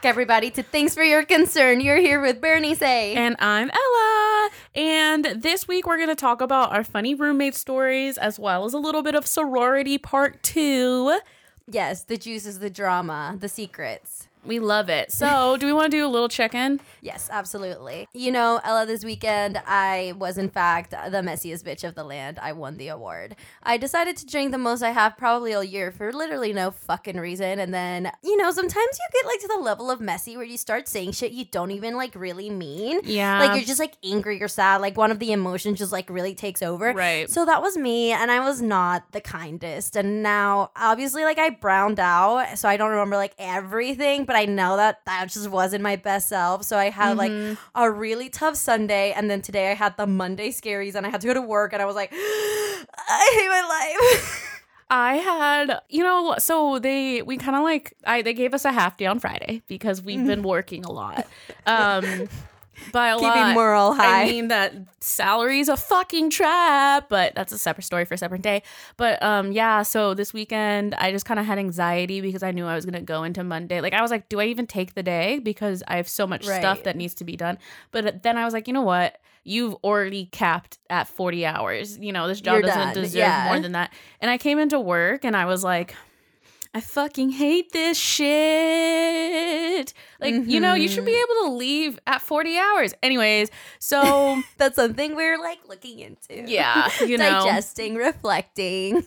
back, everybody, to Thanks for Your Concern. You're here with Bernice. And I'm Ella. And this week we're going to talk about our funny roommate stories as well as a little bit of sorority part two. yes, the juices, the drama, the secrets. We love it. So, do we want to do a little check in? Yes, absolutely. You know, Ella, this weekend I was in fact the messiest bitch of the land. I won the award. I decided to drink the most I have probably all year for literally no fucking reason. And then, you know, sometimes you get like to the level of messy where you start saying shit you don't even like really mean. Yeah. Like you're just like angry or sad. Like one of the emotions just like really takes over. Right. So that was me, and I was not the kindest. And now, obviously, like I browned out, so I don't remember like everything, but I know that that just wasn't my best self. So I had like a really tough Sunday, and then today I had the Monday scaries, and I had to go to work, and I was like, I hate my life. I had, you know, so they we kind of like I they gave us a half day on Friday because we've been working a lot. Um by a Keeping lot, morale high. I mean that salary's a fucking trap, but that's a separate story for a separate day. But um yeah, so this weekend I just kind of had anxiety because I knew I was going to go into Monday. Like I was like, do I even take the day because I have so much stuff that needs to be done. But then I was like, you know what? You've already capped at 40 hours. You know, this job You're doesn't done. deserve Yeah. more than that. And I came into work and I was like, I fucking hate this shit. Like, you know, you should be mm-hmm. able to leave at 40 hours. Anyways, so That's something we're like looking into. yeah, you know, digesting, reflecting.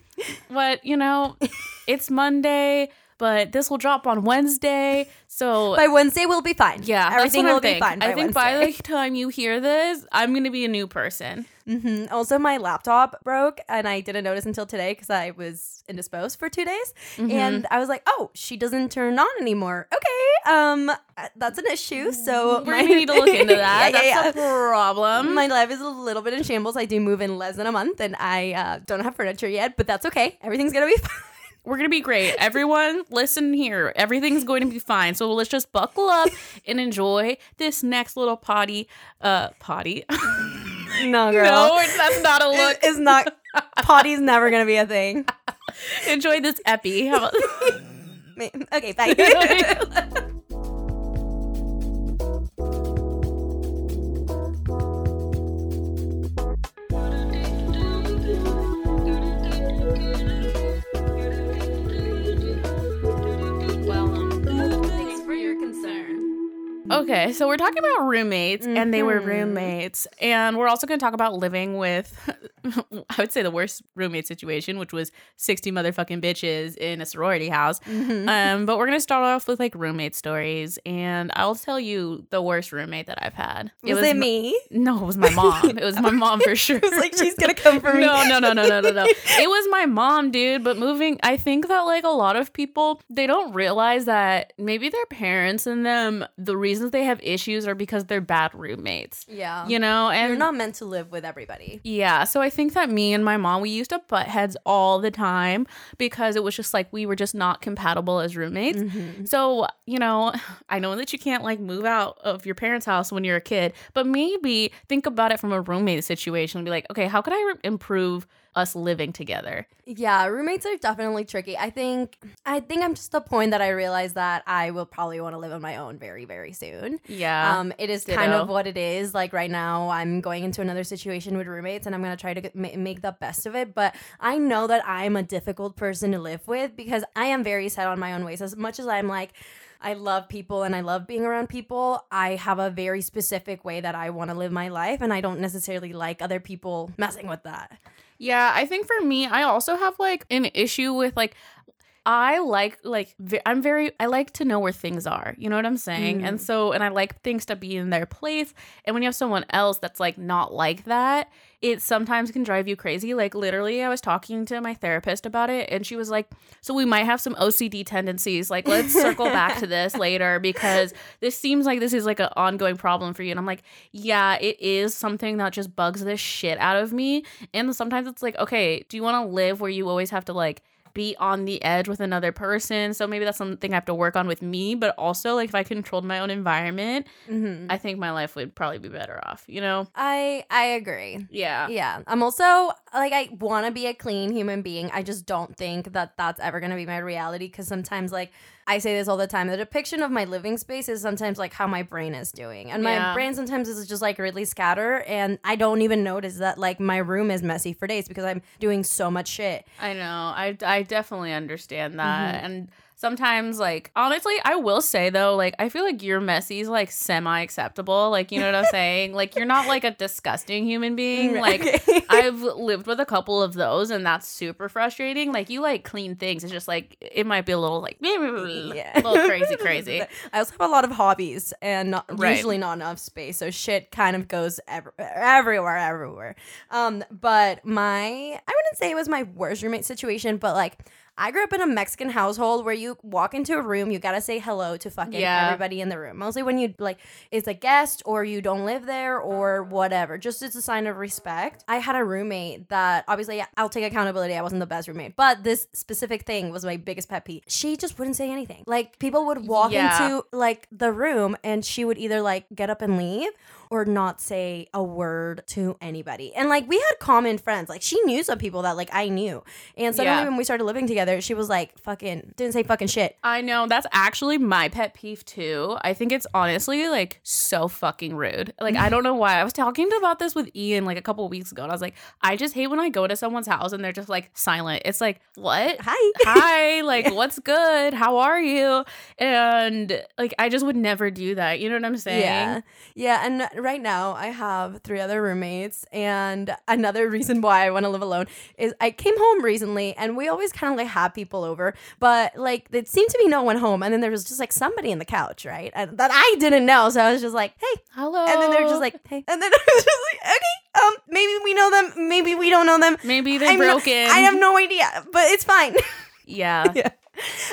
what, you know, it's Monday, but this will drop on Wednesday. So By Wednesday, we'll be fine. yeah, everything will be think. fine. By I think Wednesday. by the time you hear this, I'm going to be a new person. hmm Also, my laptop broke, and I didn't notice until today because I was indisposed for two days. Mm-hmm. And I was like, "Oh, she doesn't turn on anymore." Okay, um, uh, that's an issue. So my- need to look into that. yeah, yeah, That's yeah. a problem. My life is a little bit in shambles. I do move in less than a month, and I uh, don't have furniture yet, but that's okay. Everything's gonna be fine. We're gonna be great. Everyone, listen here. Everything's going to be fine. So let's just buckle up and enjoy this next little potty. Uh, potty. No, girl. no, that's not a look. It's not. Potty's never gonna be a thing. enjoy this epi. How about- Okay, bye. Okay, so we're talking about roommates, and they were Mhm. roommates, and we're also gonna talk about living with. I would say the worst roommate situation, which was sixty motherfucking bitches in a sorority house. Mm-hmm. Um, but we're gonna start off with like roommate stories, and I'll tell you the worst roommate that I've had. Was it, m- me? No, it was my mom. It was my mom for sure. It was like she's gonna come for me. No, no, no, no, no, no, no. It was my mom, dude. But moving, I think that like a lot of people, they don't realize that maybe their parents and them, the reasons they have issues are because they're bad roommates. Yeah. You know, and You're not meant to live with everybody. yeah, so I think that me and my mom we used to butt heads all the time because it was just like we were just not compatible as roommates. Mm-hmm. So, you know, I know that you can't like move out of your parents' house when you're a kid, but maybe think about it from a roommate situation and be like, okay, how could I re- improve us living together? Yeah, roommates are definitely tricky. I think I think I'm just the point that I realize that I will probably want to live on my own very very soon. Yeah. Um, it is kind of what it is. Like right now, I'm going into another situation with roommates, and I'm gonna try to get, ma- make the best of it. But I know that I'm a difficult person to live with because I am very set on my own ways. As much as I'm like. I love people and I love being around people. I have a very specific way that I want to live my life, and I don't necessarily like other people messing with that. Yeah, I think for me, I also have like an issue with like I like like I'm very I like to know where things are. You know what I'm saying? And mm. so and I like things to be in their place. And when you have someone else that's like not like that, it sometimes can drive you crazy. Like literally I was talking to my therapist about it and she was like, "So we might have some OCD tendencies. Like let's circle back to this later because this seems like this is like an ongoing problem for you." And I'm like, "Yeah, it is something that just bugs the shit out of me." And sometimes it's like, "Okay, do you want to live where you always have to like be on the edge with another person. So maybe that's something I have to work on with me, but also like if I controlled my own environment, Mm-hmm. I think my life would probably be better off, you know? I I agree. Yeah. Yeah. I'm also like I want to be a clean human being. I just don't think that that's ever going to be my reality cuz sometimes like I say this all the time. The depiction of my living space is sometimes like how my brain is doing. And my Yeah. brain sometimes is just like really scatter and I don't even notice that like my room is messy for days because I'm doing so much shit. I know. I, I definitely understand that. Mm-hmm. And sometimes, like, honestly, I will say though, like, I feel like your messy is like semi acceptable. Like, you know what I'm saying? Like, you're not like a disgusting human being. Like, I've lived with a couple of those, and that's super frustrating. Like, you like clean things. It's just like, it might be a little like, a little crazy, crazy. I also have a lot of hobbies and not, Right. usually not enough space, so shit kind of goes ev- everywhere, everywhere. Um, but my I wouldn't say it was my worst roommate situation, but like. I grew up in a Mexican household where you walk into a room, you gotta say hello to fucking Yeah. everybody in the room. Mostly when you like is a guest or you don't live there or whatever. Just as a sign of respect. I had a roommate that obviously I'll take accountability. I wasn't the best roommate, but this specific thing was my biggest pet peeve. She just wouldn't say anything. Like people would walk Yeah. into like the room and she would either like get up and leave or not say a word to anybody. And like we had common friends. Like she knew some people that like I knew. And suddenly Yeah. when we started living together, she was like fucking didn't say fucking shit. I know that's actually my pet peeve too. I think it's honestly like so fucking rude. Like I don't know why. I was talking about this with Ian like a couple weeks ago, and I was like, I just hate when I go to someone's house and they're just like silent. It's like, what? Hi. Hi, like what's good? How are you? And like I just would never do that. You know what I'm saying? Yeah. Yeah. And right now I have three other roommates. And another reason why I want to live alone is I came home recently and we always kind of like have people over, but like it seemed to be no one home. And then there was just like somebody in the couch, right? And that I didn't know. So I was just like, hey. Hello. And then they're just like, hey. And then I was just like, okay, um, maybe we know them. Maybe we don't know them. maybe they're I'm broken. I have no idea, but it's fine. yeah. yeah.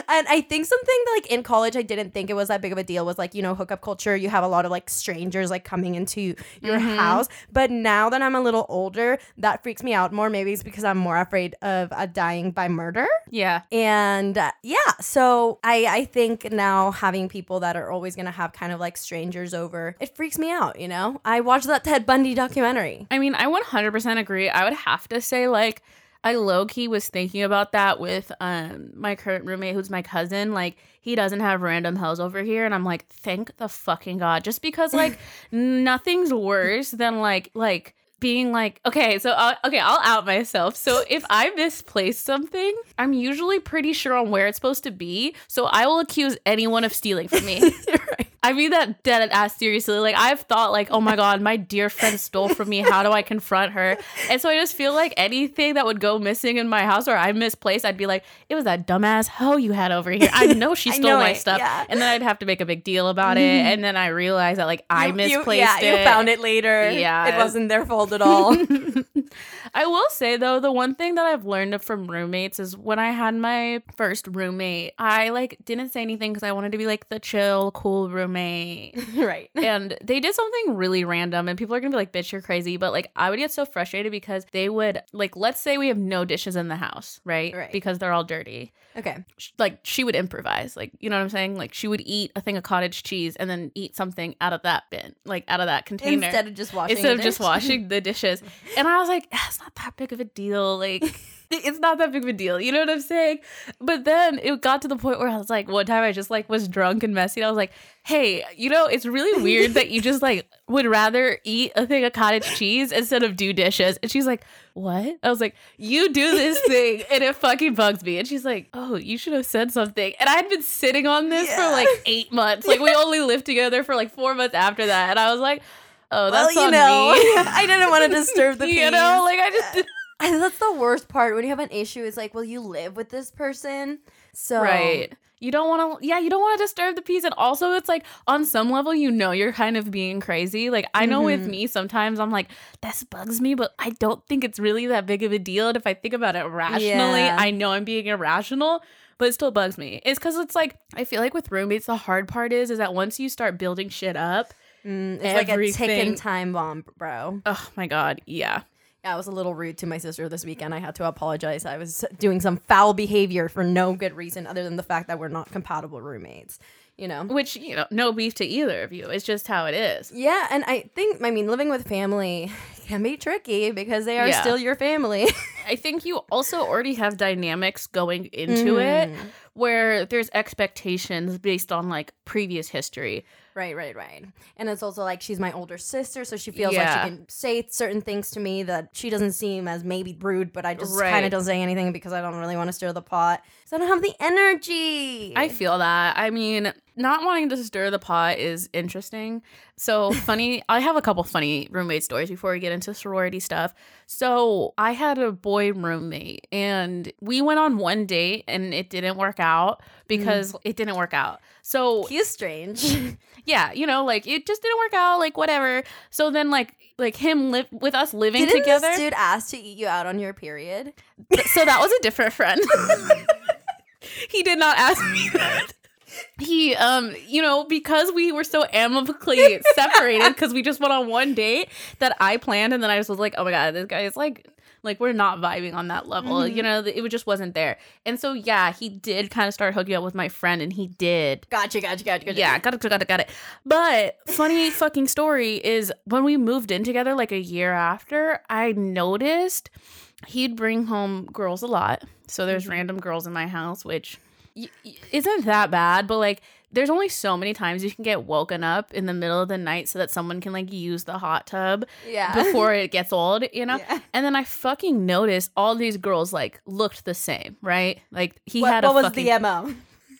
And I think something that like in college I didn't think it was that big of a deal was like, you know, hookup culture. You have a lot of like strangers like coming into your Mhm. house. But now that I'm a little older, that freaks me out more. Maybe it's because I'm more afraid of uh, dying by murder. Yeah. And uh, yeah, so I I think now having people that are always gonna have kind of like strangers over, it freaks me out, you know? I watched that Ted Bundy documentary. I mean, I 100% agree. I would have to say, like, I low key was thinking about that with um my current roommate, who's my cousin. Like, he doesn't have random hells over here, and I'm like, thank the fucking god, just because like nothing's worse than like like being like, okay, so uh, okay, I'll out myself. So if I misplace something, I'm usually pretty sure on where it's supposed to be. So I will accuse anyone of stealing from me. right. I mean that dead ass seriously. Like I've thought like, oh my god, my dear friend stole from me. How do I confront her? And so I just feel like anything that would go missing in my house or I misplaced, I'd be like, it was that dumbass hoe you had over here. I know she stole know my it, stuff. yeah. And then I'd have to make a big deal about it. Mm-hmm. And then I realized that like I You- you- misplaced yeah, it. you found it later. Yeah. It wasn't their fault at all. I will say though, the one thing that I've learned from roommates is when I had my first roommate, I like didn't say anything because I wanted to be like the chill, cool roommate. right. and they did something really random and people are gonna be like bitch you're crazy but like i would get so frustrated because they would like let's say we have no dishes in the house right, Right. because they're all dirty Okay. Like she would improvise like you know what i'm saying like she would eat a thing of cottage cheese and then eat something out of that bin like out of that container Instead of just washing instead the of just washing the dishes and i was like "Ah, it's not that big of a deal like it's not that big of a deal you know what i'm saying? But then it got to the point where i was like one time i just like was drunk and messy and i was like hey you know it's really weird that you just like would rather eat a thing of cottage cheese instead of do dishes. And she's like what? I was like you do this thing and it fucking bugs me and she's like oh you should have said something. And i had been sitting on this for like eight months like we only lived together for like four months after that and i was like oh well, that's you on know, me I didn't want to disturb the peace. you know like i just And that's the worst part when you have an issue. It's like, well, you live with this person, so Right. You don't want to, yeah, you don't want to disturb the peace. And also, it's like on some level, you know, you're kind of being crazy. Like, I know with Mhm. me, sometimes I'm like, this bugs me, but I don't think it's really that big of a deal. And if I think about it rationally, Yeah. I know I'm being irrational, but it still bugs me. It's because it's like, I feel like with roommates, the hard part is, is that once you start building shit up, Mm, it's like a ticking time bomb, bro. oh my God, yeah. Yeah, I was a little rude to my sister this weekend. I had to apologize. I was doing some foul behavior for no good reason other than the fact that we're not compatible roommates. You know. Which, you know, no beef to either of you. It's just how it is. Yeah, and I think I mean living with family can be tricky because they are Yeah. still your family. I think you also already have dynamics going into it Mhm. where there's expectations based on like previous history. Right, right, right. And it's also like she's my older sister, so she feels Yeah. like she can say certain things to me that she doesn't seem as maybe rude, but I just Right. kind of don't say anything because I don't really want to stir the pot. I don't have the energy. I feel that. I mean, not wanting to stir the pot is interesting. So funny. I have a couple funny roommate stories before we get into sorority stuff. So I had a boy roommate, and we went on one date, and it didn't work out because mm. it didn't work out. So He's strange. yeah, you know, like it just didn't work out. Like whatever. So then, like, like him live with us living Didn't together. this dude asked to eat you out on your period? so that was a different friend. he did not ask me that. He, um, you know, because we were so amicably separated because we just went on one date that I planned, and then I just was like, oh my god, this guy is like, like we're not vibing on that level, Mhm. you know, it just wasn't there. And so yeah, he did kind of start hooking up with my friend, and he did Gotcha, gotcha, gotcha, gotcha. yeah, got it, got it, got it. But funny fucking story is when we moved in together, like a year after, I noticed he'd bring home girls a lot. So there's Mhm. random girls in my house, which isn't that bad, but like there's only so many times you can get woken up in the middle of the night so that someone can like use the hot tub Yeah. before it gets old, you know? Yeah. And then I fucking noticed all these girls like looked the same, right? Like he what had what was fucking the MO?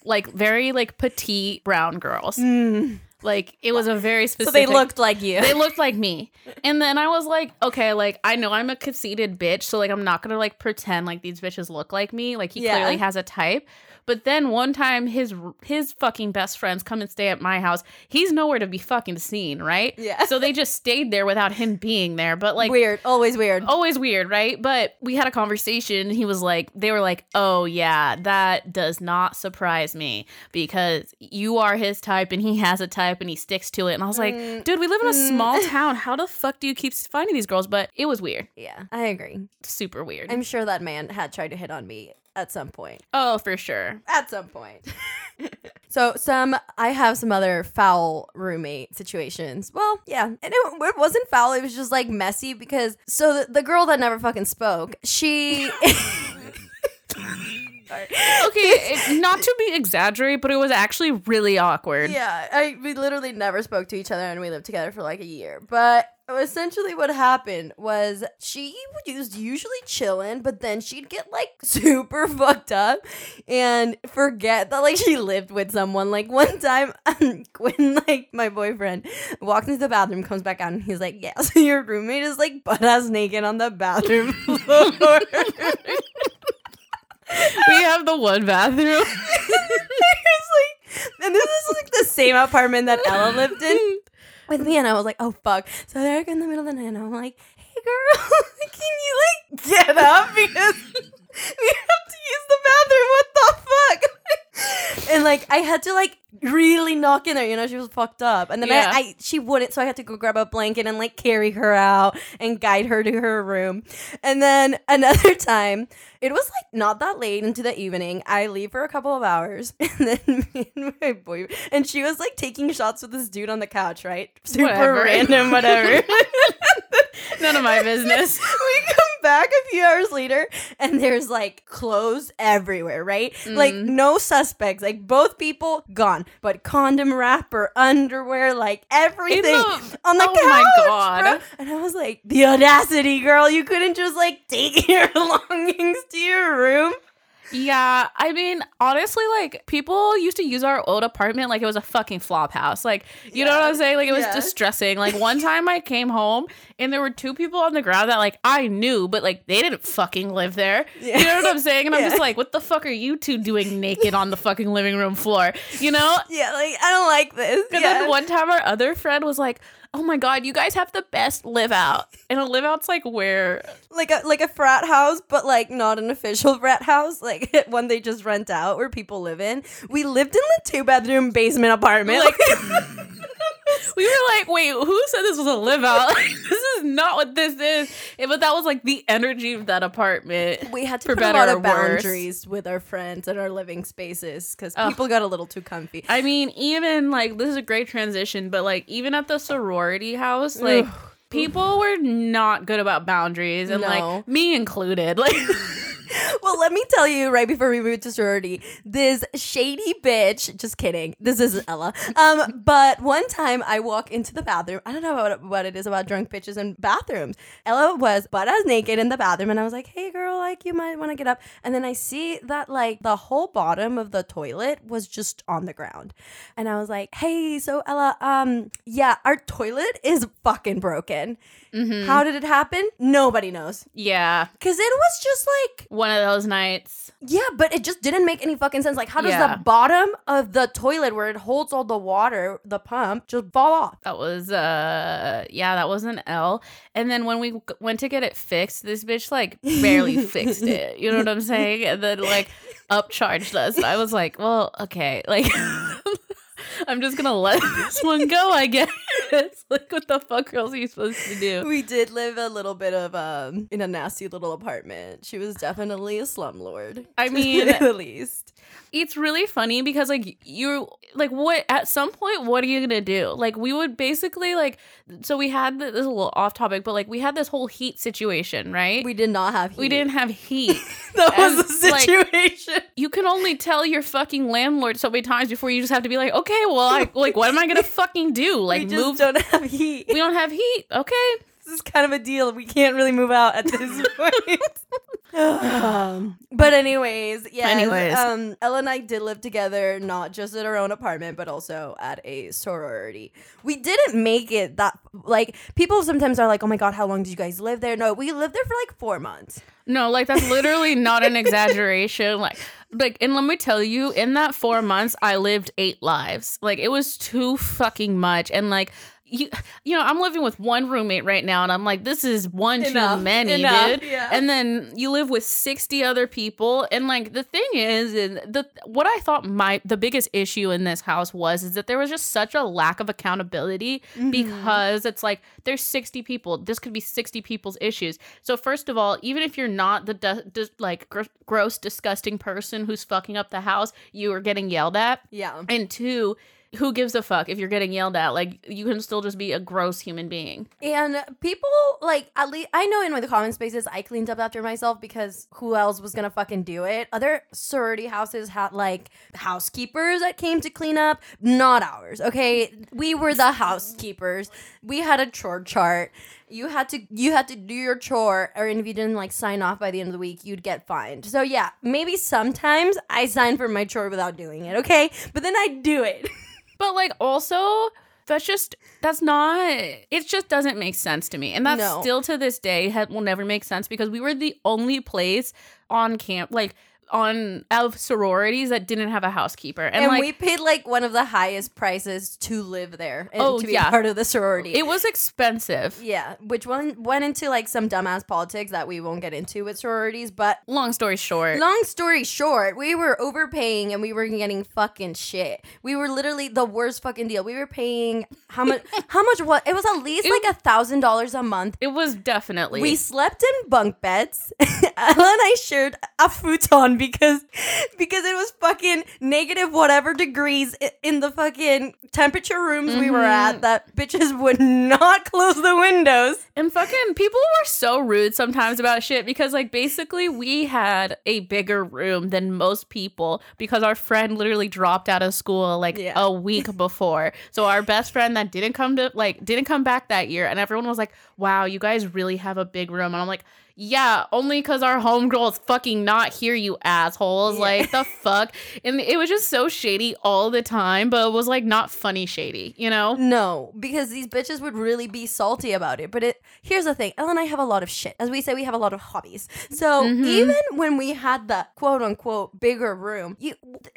like very like petite brown girls. Mm. Like it was a very specific. So they looked like you. They looked like me, and then I was like, okay, like I know I'm a conceited bitch, so like I'm not gonna like pretend like these bitches look like me. Like he Yeah. clearly has a type. But then one time his his fucking best friends come and stay at my house. He's nowhere to be fucking seen, right? Yeah. So they just stayed there without him being there. But like weird, always weird. always weird, right? But we had a conversation. And he was like, they were like, oh, yeah, that does not surprise me because you are his type and he has a type and he sticks to it. And I was like, Mm, dude, we live in a mm. small town. How the fuck do you keep finding these girls? But it was weird. Yeah, I agree. Super weird. I'm sure that man had tried to hit on me at some point. oh, for sure. At some point. so some I have some other foul roommate situations. Well, yeah, and it, it wasn't foul. It was just like messy because so the, the girl that never fucking spoke, she. Okay, it, not to be exaggerate, but it was actually really awkward. Yeah, I we literally never spoke to each other and we lived together for like a year. But essentially what happened was she was usually chilling, but then she'd get like super fucked up and forget that like she lived with someone. Like one time when like my boyfriend walks into the bathroom, comes back out and he's like, Yeah, so your roommate is like butt ass naked on the bathroom floor. The one bathroom. Like, and this is like the same apartment that Ella lived in with me, and I was like, oh fuck. So they're in the middle of the night, and I'm like, hey girl, can you like get up because we have to use the bathroom? What the fuck? and like I had to like really knock in there, you know, she was fucked up, and then Yeah. I, I she wouldn't, so I had to go grab a blanket and like carry her out and guide her to her room, and then another time. It was like not that late into the evening. I leave for a couple of hours, and then me and my boy, and she was like taking shots with this dude on the couch, right? Super Whatever. random, whatever. None of my business. we come back a few hours later, and there's like clothes everywhere, right? Like Mm. no suspects, like both people gone, but condom wrapper, underwear, like everything the- on the oh couch. my God. bro. And I was like, the audacity, girl! You couldn't just like take your belongings to your room. Yeah, I mean, honestly, like people used to use our old apartment like it was a fucking flop house. Like, you know what I'm saying? Like it was Yeah. distressing. Like one time I came home and there were two people on the ground that like I knew, but like they didn't fucking live there. Yeah. You know what I'm saying? And I'm just like, what the fuck are you two doing naked on the fucking living room floor? You know? Yeah, like I don't like this. And yeah. then one time our other friend was like, Oh my god, you guys have the best live out. And a live out's like where like a like a frat house, but like not an official frat house, like one they just rent out where people live in. We lived in the two bedroom basement apartment. Like- Like, we were like, wait, who said this was a live out? this is not what this is. But that was like the energy of that apartment. we had to For put a lot of worse. boundaries with our friends and our living spaces because people got a little too comfy. I mean, even like this is a great transition, but like even at the sorority house, like people were not good about boundaries and No. like me included. Like well, let me tell you right before we move to sorority, this shady bitch. Just kidding. This is Ella. Um, but one time I walk into the bathroom. I don't know what, what it is about drunk bitches in bathrooms. Ella was butt ass naked in the bathroom, and I was like, "Hey, girl, like you might want to get up." And then I see that like the whole bottom of the toilet was just on the ground, and I was like, "Hey, so Ella, um, yeah, our toilet is fucking broken. Mhm. How did it happen? Nobody knows." yeah, Cause it was just like one of those nights. yeah, but it just didn't make any fucking sense. Like, how does Yeah. the bottom of the toilet where it holds all the water, the pump, just fall off? That was uh yeah, that was an L. And then when we g- went to get it fixed, this bitch like barely fixed it. You know what I'm saying? And then like upcharged us. I was like, well, okay, like I'm just gonna let this one go, I guess. like what the fuck else are you supposed to do? We did live a little bit of um in a nasty little apartment. She was definitely a slumlord. I mean- at the least. It's really funny because like you like what at some point what are you gonna do? Like we would basically like so we had th- this is a little off topic, but like we had this whole heat situation, right? We did not have. Heat. we didn't have heat. That was and, the like, situation. you can only tell your fucking landlord so many times before you just have to be like, okay, well, I like, what am I gonna fucking do? Like, we just move? don't have heat. we don't have heat. Okay, this is kind of a deal. We can't really move out at this point. Um, but anyways, yeah. Anyways. um, Ella and I did live together, not just at our own apartment, but also at a sorority. We didn't make it that like people sometimes are like, "Oh my god, how long did you guys live there?" No, we lived there for like four months. no, like that's literally not an exaggeration. Like, like, and let me tell you, in that four months, I lived eight lives. Like, it was too fucking much, and like. You, you know, I'm living with one roommate right now, and I'm like, this is one Enough, too many, enough, dude. yeah. And then you live with 60 other people, and like the thing is, is the what I thought my the biggest issue in this house was is that there was just such a lack of accountability Mm-hmm. because it's like there's 60 people. This could be 60 people's issues. So first of all, even if you're not the du- dis- like gr- gross, disgusting person who's fucking up the house, you are getting yelled at. Yeah. And two, who gives a fuck if you're getting yelled at? Like you can still just be a gross human being. And people like at least I know in the common spaces I cleaned up after myself because who else was gonna fucking do it? Other sorority houses had like housekeepers that came to clean up, not ours. Okay, we were the housekeepers. We had a chore chart. You had to you had to do your chore, or if you didn't like sign off by the end of the week, you'd get fined. So yeah, maybe sometimes I sign for my chore without doing it. Okay, but then I do it. But like also that's just that's not it just doesn't make sense to me and that's No. still to this day ha- will never make sense because we were the only place on camp like on of sororities that didn't have a housekeeper and, And, like we paid like one of the highest prices to live there and Oh, to be yeah. part of the sorority. it was expensive yeah, which one went into like some dumbass politics that we won't get into with sororities. But long story short long story short, we were overpaying and we were getting fucking shit. We were literally the worst fucking deal. We were paying how much? how much? What? It was at least It- like a thousand dollars a month. it was definitely We slept in bunk beds. Ella and I shared a futon because because it was fucking negative whatever degrees in the fucking temperature rooms we were Mm-hmm. at that bitches would not close the windows. And fucking people were so rude sometimes about shit because like basically we had a bigger room than most people because our friend literally dropped out of school like Yeah. a week before. So our best friend that didn't come to like didn't come back that year and everyone was like, "Wow, you guys really have a big room." And I'm like, yeah, only because our homegirl is fucking not here, you assholes. Yeah. Like, the fuck? And it was just so shady all the time, but it was like not funny shady, you know? No, because these bitches would really be salty about it. But it here's the thing: Ella and I have a lot of shit. As we say, we have a lot of hobbies. So Mhm. even when we had the quote unquote bigger room, you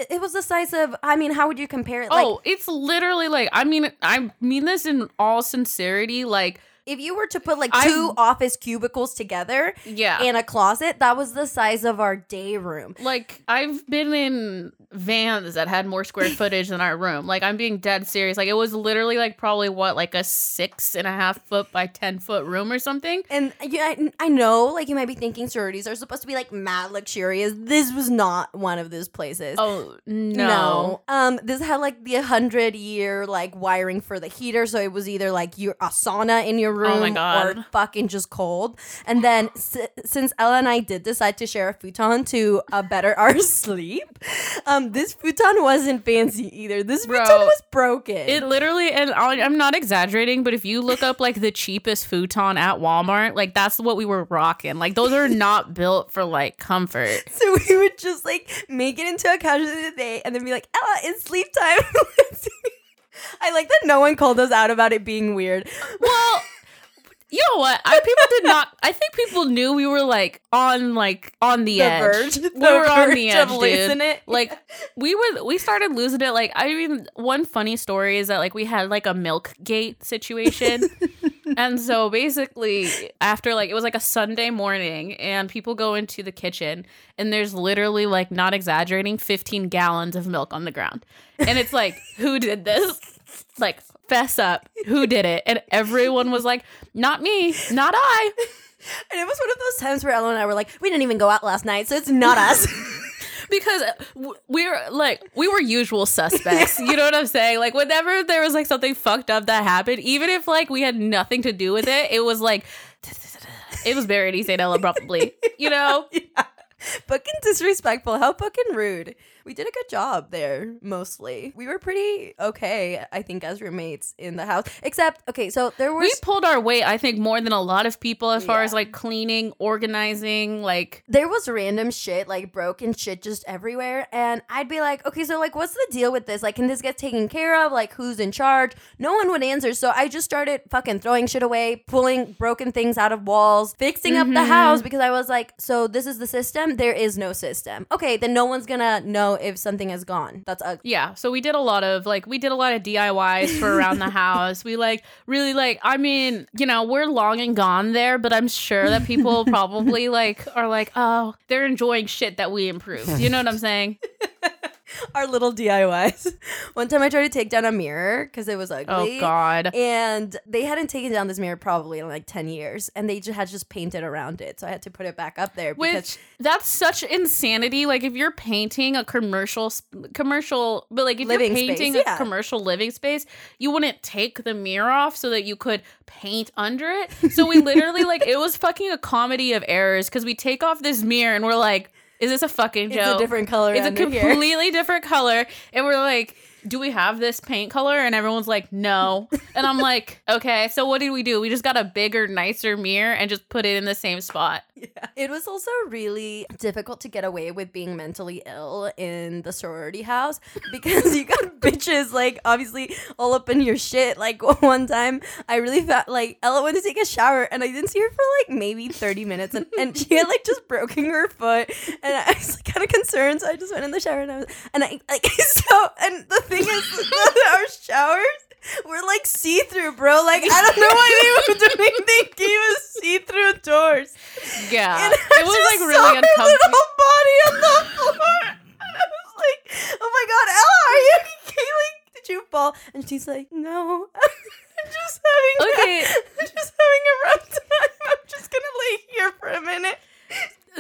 it was the size of. I mean, how would you compare it? Like, oh, it's literally like I mean I mean this in all sincerity. Like, if you were to put like I've- 2 office cubicles together yeah. and a closet, that was the size of our day room. like I've been in vans that had more square footage than our room. Like I'm being dead serious. Like it was literally like probably what like a six and a half foot by ten foot room or something. And yeah, I, I know, like you might be thinking sororities are supposed to be like mad luxurious. This was not one of those places. Oh no. Um, this had like the hundred year like wiring for the heater, so it was either like your a sauna in your room my God. or fucking just cold. And then s- since Ella and I did decide to share a futon to uh, better our sleep, um, this futon wasn't fancy either. This Bro, futon was broken. It literally, and I- I'm not exaggerating, but if you look up like the cheapest futon at Walmart, like that's what we were rocking. Like those are not built for like comfort. so we would just like make it into a couch of the day and then be like, Ella, it's sleep time. I like that no one called us out about it being weird. Well, you know what? I people did not. I think people knew we were like on like on the, The edge. verge. We were on the edge, of losing dude. it. Like we were, we started losing it. Like I mean, one funny story is that like we had like a milk gate situation. and so basically after like it was like a sunday morning and people go into the kitchen and there's literally like not exaggerating 15 gallons of milk on the ground and it's like who did this like fess up who did it and everyone was like not me not i And it was one of those times where Ella and I were like, we didn't even go out last night, so it's not us. because uh, we're like we were usual suspects you know what i'm saying like whenever there was like something fucked up that happened even if like we had nothing to do with it it was like it was East St. Ella probably you know yeah. Fucking disrespectful. How fucking rude. We did a good job there, mostly. We were pretty okay, I think, as roommates in the house. Except, okay, so there was. we pulled our weight i think more than a lot of people as far as like cleaning organizing like there was random shit, like broken shit just everywhere. And I'd be like, okay, so like, what's the deal with this? Like, can this get taken care of? Like, who's in charge? No one would answer. So I just started fucking throwing shit away, pulling broken things out of walls, fixing up the house mm-hmm. because I was like, so this is the system? There is no system. Okay, then no one's gonna know if something has gone. That's ugly. yeah so we did a lot of like we did a lot of diys for around the house we like really like i mean you know we're long and gone there but i'm sure that people probably like are like oh they're enjoying shit that we improved you know what i'm saying Our little DIYs. One time I tried to take down a mirror because it was oh, ugly. oh god And they hadn't taken down this mirror probably in like 10 years and they just had just painted around it. So I had to put it back up there because which that's such insanity like if you're painting a commercial commercial but like if you're space, painting yeah. a commercial living space you wouldn't take the mirror off so that you could paint under it so we literally like it was fucking a comedy of errors because we take off this mirror and we're like is this a fucking joke? it's a different color. it's a under here. completely different color and we're like do we have this paint color and everyone's like no and i'm like okay so what did we do we just got a bigger nicer mirror and just put it in the same spot Yeah. It was also really difficult to get away with being mentally ill in the sorority house because you got bitches like obviously all up in your shit. Like one time, I really felt like Ella went to take a shower and I didn't see her for like maybe 30 minutes and, and she had like just broken her foot and I was like, kind of concerned. So I just went in the shower and I was, and I like, so, and the thing is, our showers were like see through, bro. Like, I don't know why they were doing, they gave us see through doors. yeah And I it was like really uncomfortable little body on the floor. I was like, "Oh my god, Ella, are you okay? Like, did you fall?" And she's like, "No, I'm just having Okay. I'm just having a rough time. I'm just gonna lay here for a minute."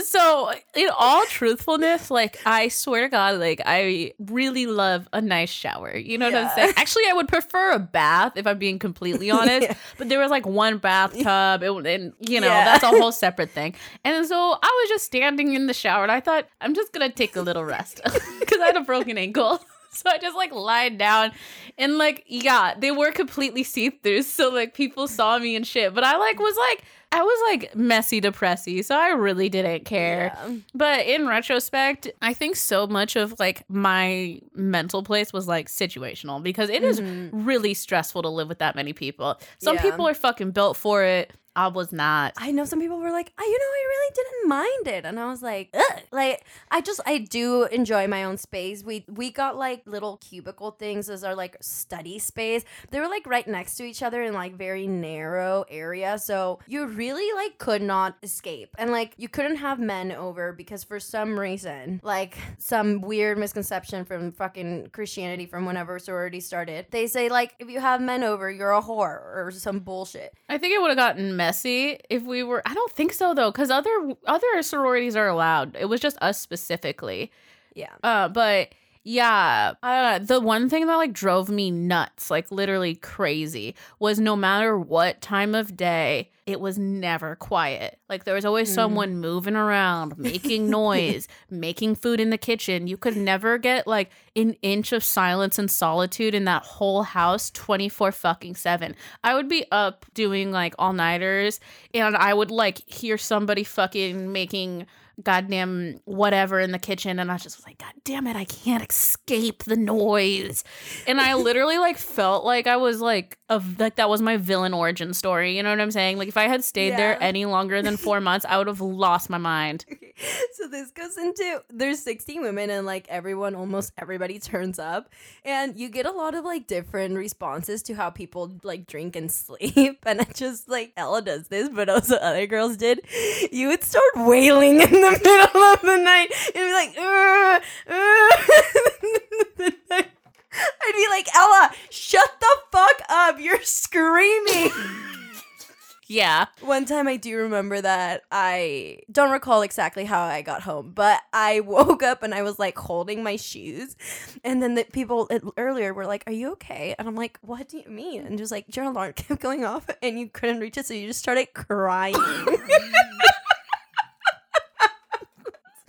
So in all truthfulness like i swear to god like i really love a nice shower you know what i'm saying actually i would prefer a bath if i'm being completely honest Yeah. but there was like one bathtub it, and you know Yeah. that's a whole separate thing and so i was just standing in the shower and i thought i'm just gonna take a little rest because i had a broken ankle so I just like lied down and like yeah, they were completely see-through. So like people saw me and shit. But I like was like I was like messy depressy, so I really didn't care. Yeah. But in retrospect, I think so much of like my mental place was like situational because it is Mhm. really stressful to live with that many people. Some Yeah. people are fucking built for it. I was not. I know some people were like, oh, you know, I really didn't mind it, and I was like, Ugh. like, I just, I do enjoy my own space. We we got like little cubicle things as our like study space. They were like right next to each other in like very narrow area, so you really like could not escape, and like you couldn't have men over because for some reason, like some weird misconception from fucking Christianity from whenever sorority started, they say like if you have men over, you're a whore or some bullshit. I think it would have gotten messy if we were. I don't think so though, because other other sororities are allowed. It was just us specifically. Yeah. Uh, but Yeah. Uh, the one thing that like drove me nuts, like literally crazy, was no matter what time of day, it was never quiet. Like there was always Mm. someone moving around, making noise, making food in the kitchen. You could never get like an inch of silence and solitude in that whole house 24 fucking 7. I would be up doing like all-nighters and I would like hear somebody fucking making goddamn whatever in the kitchen and I just was like god damn it I can't escape the noise. And I literally like felt like I was like of like that was my villain origin story you know what I'm saying? Like if I had stayed there any longer than 4 months I would have lost my mind. So this goes into there's 16 women and like everyone almost everybody turns up and you get a lot of like different responses to how people like drink and sleep and I just like Ella does this but also other girls did. You would start wailing in the middle of the night and be like "Ugh, ugh." I'd be like Ella shut the fuck up you're screaming yeah One time I do remember that I don't recall exactly how I got home, but I woke up and I was like holding my shoes. And then the people uh, earlier were like, Are you okay? And I'm like, What do you mean? And just like, Your alarm kept going off and you couldn't reach it. So you just started crying.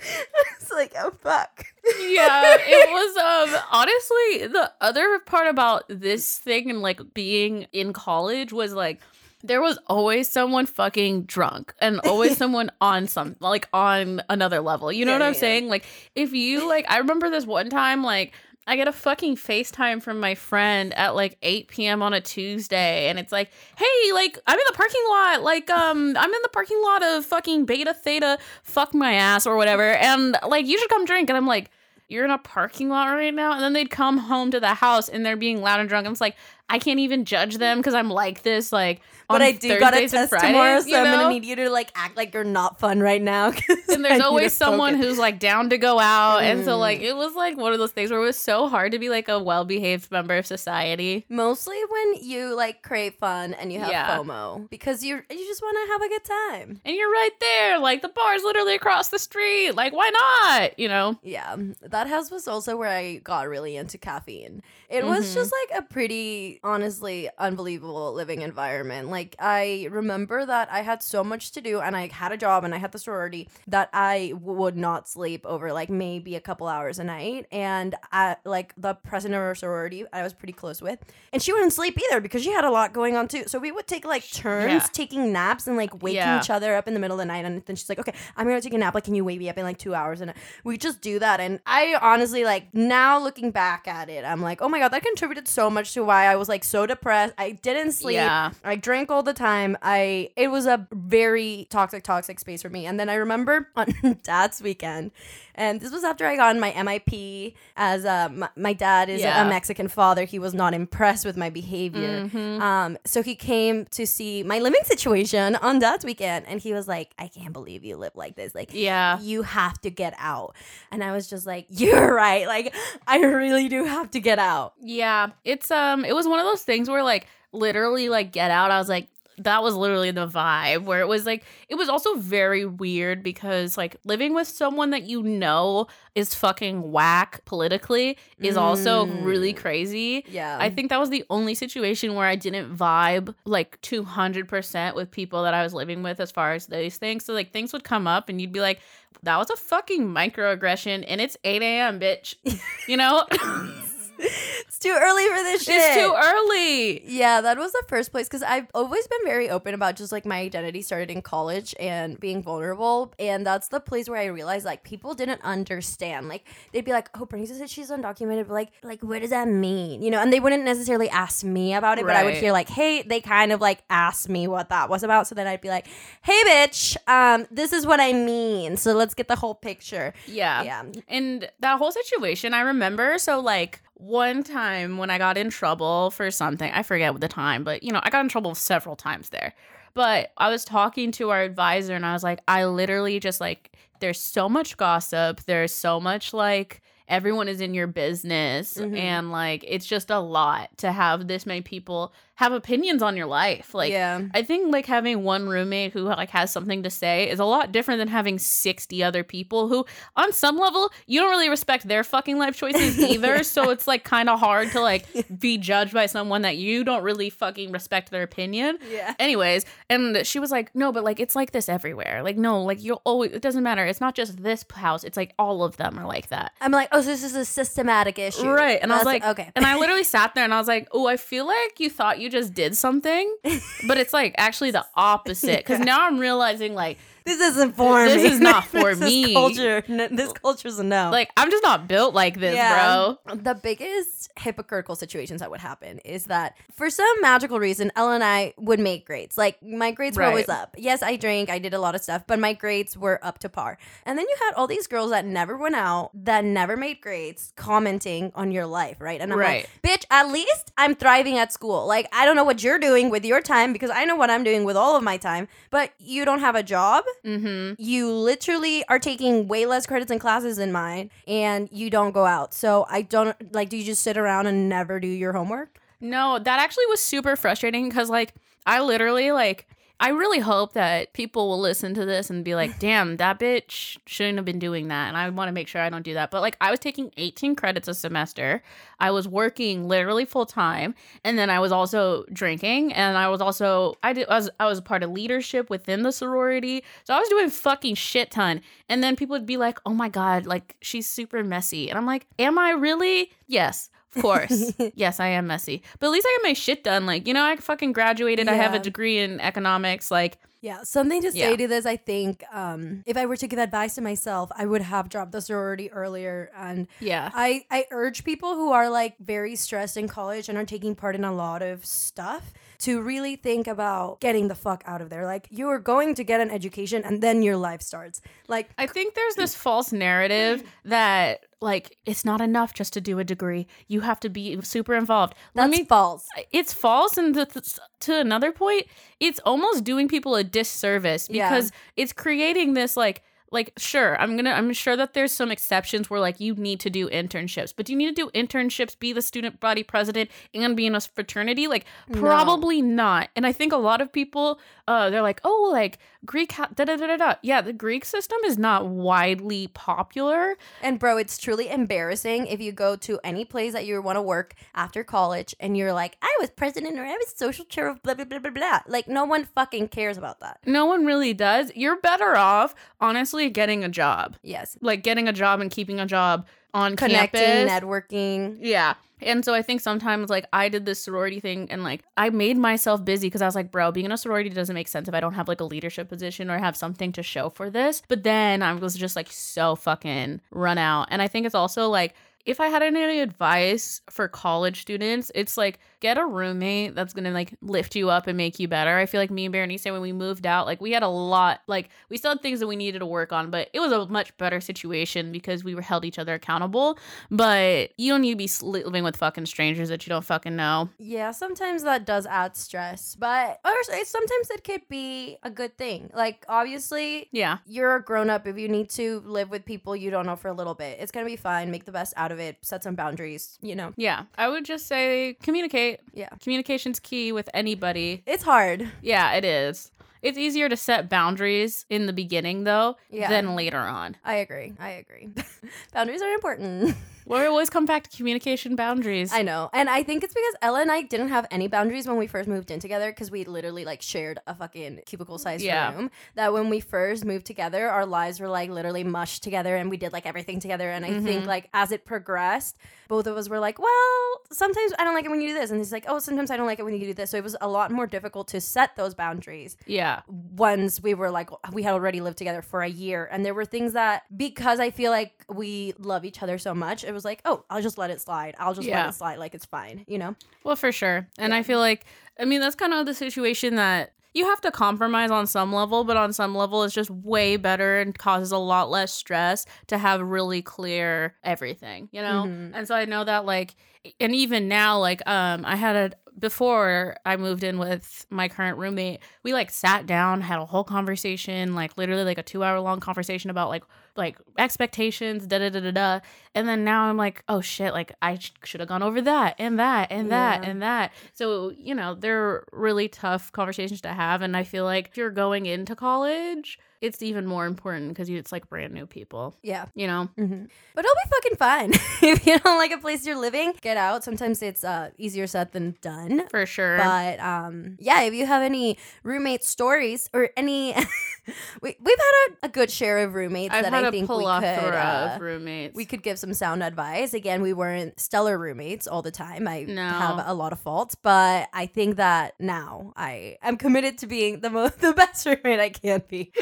it's like, Oh, fuck. yeah it was um honestly the other part about this thing and like being in college was like there was always someone fucking drunk and always someone on some like on another level. You know Yeah, what i'm yeah, saying? Like if you like i remember this one time like I get a fucking FaceTime from my friend at like 8 p.m. on a Tuesday, and it's like, hey, like, I'm in the parking lot. Like, um, I'm in the parking lot of fucking Beta Theta, fuck my ass or whatever. And like, you should come drink. And I'm like, you're in a parking lot right now? And then they'd come home to the house and they're being loud and drunk. And it's like, I can't even judge them because I'm like this, like, But on I do got a Thursdays and tomorrow, Fridays, so you I'm gonna need you to like act like you're not fun right now. and there's always someone who's like down to go out and so Mm. like it was like one of those things where it was so hard to be like a well-behaved member of society Mostly when you like crave fun and you have Yeah. FOMO because you you just want to have a good time. and you're right there like the bar's literally across the street like why not you know Yeah, that house was also where I got really into caffeine. It was Mhm. just like a pretty, honestly, unbelievable living environment. Like, I remember that I had so much to do and I had a job and I had the sorority that I would not sleep over like maybe a couple hours a night. And I, like, the president of our sorority, I was pretty close with, and she wouldn't sleep either because she had a lot going on too. So we would take like turns Yeah. taking naps and like waking Yeah. each other up in the middle of the night. And then she's like, okay, I'm gonna take a nap. Like, can you wake me up in like two hours? And we just do that. And I honestly like now looking back at it, I'm like, oh my god, that contributed so much to why I was like so depressed. I didn't sleep. Yeah. I drank all the time. I it was a very toxic, toxic space for me. And then I remember on dad's weekend, and this was after I got my MIP as uh, my, my dad is Yeah. a Mexican father. He was not impressed with my behavior. Mhm. Um, so he came to see my living situation on dad's weekend, and he was like, "I can't believe you live like this. Like, yeah you have to get out." And I was just like, "You're right. Like, I really do have to get out." Yeah it's um it was one of those things where like literally like get out i was like that was literally the vibe where it was like it was also very weird because like living with someone that you know is fucking whack politically is also really Mm. crazy Yeah, I think that was the only situation where I didn't vibe like 200% with people that I was living with as far as those things. So, like, things would come up and you'd be like, that was a fucking microaggression and it's 8 a.m., bitch. You know? it's too early for this shit. it's too early. Yeah, that was the first place because I've always been very open about just like my identity started in college and being vulnerable. And that's the place where I realized like people didn't understand. Like they'd be like, "Oh, Bernice said she's undocumented," but like, like what does that mean? You know? And they wouldn't necessarily ask me about it, but I would hear like, "Hey," they kind of like asked me what that was about. So then I'd be like, "Hey, bitch, um, this is what I mean. So let's get the whole picture." Yeah. Yeah. And that whole situation, I remember. So, like, one time when I got in trouble for something, I forget what the time, but you know, I got in trouble several times there. But I was talking to our advisor and I was like, I literally just like, there's so much gossip. There's so much like everyone is in your business Mhm. and like it's just a lot to have this many people have opinions on your life. Like yeah. I think like having one roommate who like has something to say is a lot different than having 60 other people who on some level you don't really respect their fucking life choices either. So it's like kind of hard to like be judged by someone that you don't really fucking respect their opinion. Yeah. Anyways, and she was like, "No, but like it's like this everywhere. Like no, like you'll always it doesn't matter. It's not just this house. It's like all of them are like that." I'm like, oh, so this is a systematic issue. Right. And I was like, okay. And I literally sat there and I was like, oh, I feel like you thought you just did something, but it's like actually the opposite. Because now I'm realizing like, this isn't for This me. This is not for me. This is culture. N- This culture's a no. like I'm just not built like this, bro. The biggest hypocritical situations that would happen is that for some magical reason, Ella and I would make grades. Like my grades were always up. Yes, I drank, I did a lot of stuff, but my grades were up to par. And then you had all these girls that never went out, that never made grades, commenting on your life, right? And I'm Right. like, bitch, at least I'm thriving at school. Like I don't know what you're doing with your time because I know what I'm doing with all of my time, but you don't have a job Mm-hmm. you literally are taking way less credits and classes than mine and you don't go out so i don't like do you just sit around and never do your homework No, that actually was super frustrating because like I literally like I really hope that people will listen to this and be like, damn, that bitch shouldn't have been doing that. And I want to make sure I don't do that. But like, I was taking 18 credits a semester. I was working literally full time. And then I was also drinking. And I was also, I, did, I, was, I was part of leadership within the sorority. So I was doing fucking shit ton. And then people would be like, oh my God, like she's super messy. And I'm like, am I really? Yes. Of course. yes, I am messy. But at least I got my shit done. Like, you know, I fucking graduated. I have a degree in economics. Like, yeah something to say Yeah. to this i think um if i were to give advice to myself i would have dropped the sorority earlier and yeah. I, I urge people who are like very stressed in college and are taking part in a lot of stuff to really think about getting the fuck out of there. Like you are going to get an education and then your life starts. Like I think there's this false narrative that like it's not enough just to do a degree. You have to be super involved. Let that's me false. it's false and to another point, it's almost doing people a disservice Yeah. because it's creating this like like sure i'm gonna i'm sure that there's some exceptions where like you need to do internships but do you need to do internships be the student body president and be in a fraternity like No. probably not and i think a lot of people uh they're like oh like greek ha- da da da da da yeah the greek system is not widely popular And bro, it's truly embarrassing if you go to any place that you want to work after college and you're like, I was president or I was social chair of blah blah blah blah blah. Like no one fucking cares about that. no one really does you're better off honestly getting a job Yes. like getting a job and keeping a job on Connecting, campus. networking. Yeah. And so I think sometimes like I did this sorority thing and like I made myself busy because I was like, bro, being in a sorority doesn't make sense if I don't have like a leadership position or have something to show for this. But then I was just like so fucking run out. And I think it's also like if I had any advice for college students, it's like get a roommate that's gonna like lift you up and make you better. I feel like me and Bernice when we moved out, like we had a lot, like we still had things that we needed to work on, but it was a much better situation because we were held each other accountable. But you don't need to be living with fucking strangers that you don't fucking know. Yeah, sometimes that does add stress, but or sometimes it could be a good thing. Like obviously, Yeah. you're a grown up if you need to live with people you don't know for a little bit. It's gonna be fine. Make the best out of it. Set some boundaries. You know. Yeah. I would just say communicate. Yeah. Communication's key with anybody. It's hard. Yeah, it is. It's easier to set boundaries in the beginning though Yeah. than later on. I agree. I agree. boundaries are important. We always come back to communication boundaries. I know. And I think it's because Ella and I didn't have any boundaries when we first moved in together because we literally like shared a fucking cubicle sized Yeah. room. That when we first moved together, our lives were like literally mushed together and we did like everything together. And I think Mhm. like as it progressed, both of us were like, well, sometimes I don't like it when you do this. And he's like, oh, sometimes I don't like it when you do this. So it was a lot more difficult to set those boundaries yeah. once we were like we had already lived together for a year and there were things that because i feel like we love each other so much was like oh i'll just let it slide i'll just Yeah. let it slide like it's fine you know Well, for sure. And I feel like, I mean, that's kind of the situation that you have to compromise on some level, but on some level, it's just way better and causes a lot less stress to have really clear everything, you know? Mhm. And so I know that, like, and even now, like, um, I had a before I moved in with my current roommate, we like sat down, had a whole conversation, like literally like a two hour long conversation about like like expectations, da da da da da. And then now I'm like, oh shit, like I sh- should have gone over that and that and that Yeah. and that. So, you know, they're really tough conversations to have. And I feel like if you're going into college, it's even more important because it's like brand new people, Yeah. you know? hmm But it'll be fucking fine. if you don't like a place you're living, get out. Sometimes it's uh, easier said than done. For sure. But um, yeah, if you have any roommate stories or any, we, we've had a, a good share of roommates I've that I think we could, uh, roommates. we could give some sound advice. Again, we weren't stellar roommates all the time. I No. have a lot of faults, but I think that now I am committed to being the most the best roommate I can be.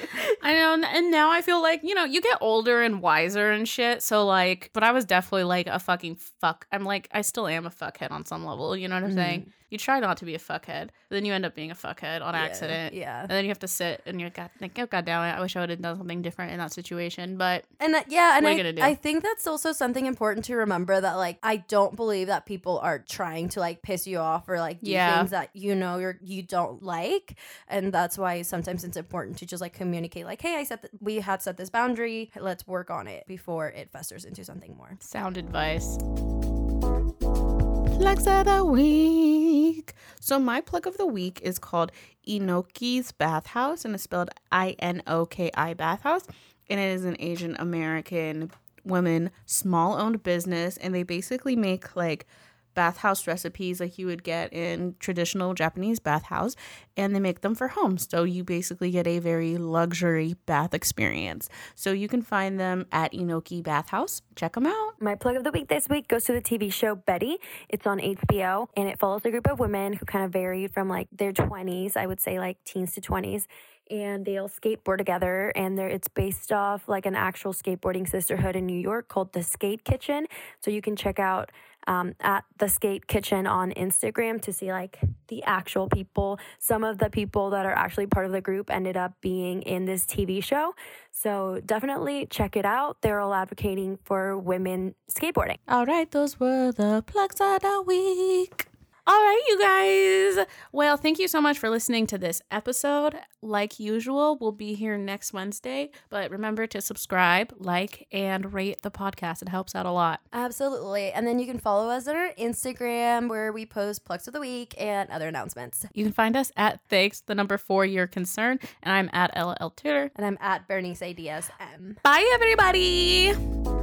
I know, and- now I feel like you know you get older and wiser and shit. So like, but I was definitely like a fucking fuck. I'm like, I still am a fuckhead on some level. You know what I'm saying? You try not to be a fuckhead, then you end up being a fuckhead on accident. Yeah. And then you have to sit and you're god, like, oh god damn it! I wish I would have done something different in that situation. But And that, yeah, and I, you gonna do? I think that's also something important to remember that like I don't believe that people are trying to like piss you off or like do Yeah. things that you know you're you don't like, and that's why sometimes it's important to just like communicate like, hey, I set th- we had set this boundary, let's work on it before it festers into something more. sound advice. Plugs of the week. So my plug of the week is called Inoki's Bathhouse, and it's spelled I N O K I Bathhouse, and it is an Asian American woman small owned business, and they basically make like bathhouse recipes like you would get in traditional Japanese bathhouse and they make them for home. So you basically get a very luxury bath experience. So you can find them at Inoki Bathhouse. Check them out. My plug of the week this week goes to the TV show Betty. It's on HBO and it follows a group of women who kind of varied from like their 20s, I would say like teens to 20s, and they'll skateboard together. And it's based off like an actual skateboarding sisterhood in New York called the Skate Kitchen. So you can check out um, at the Skate Kitchen on Instagram to see like the actual people. Some of the people that are actually part of the group ended up being in this TV show. So definitely check it out. They're all advocating for women skateboarding. All right, those were the plugs of the week. All right, you guys. Well, thank you so much for listening to this episode. Like usual, we'll be here next Wednesday, but remember to subscribe, like, and rate the podcast. It helps out a lot. Absolutely, and then you can follow us on our Instagram where we post plugs of the week and other announcements. You can find us at thanks the number four your concern, and I'm at LL Tutor. And I'm at Bernice ADSM. Bye, everybody.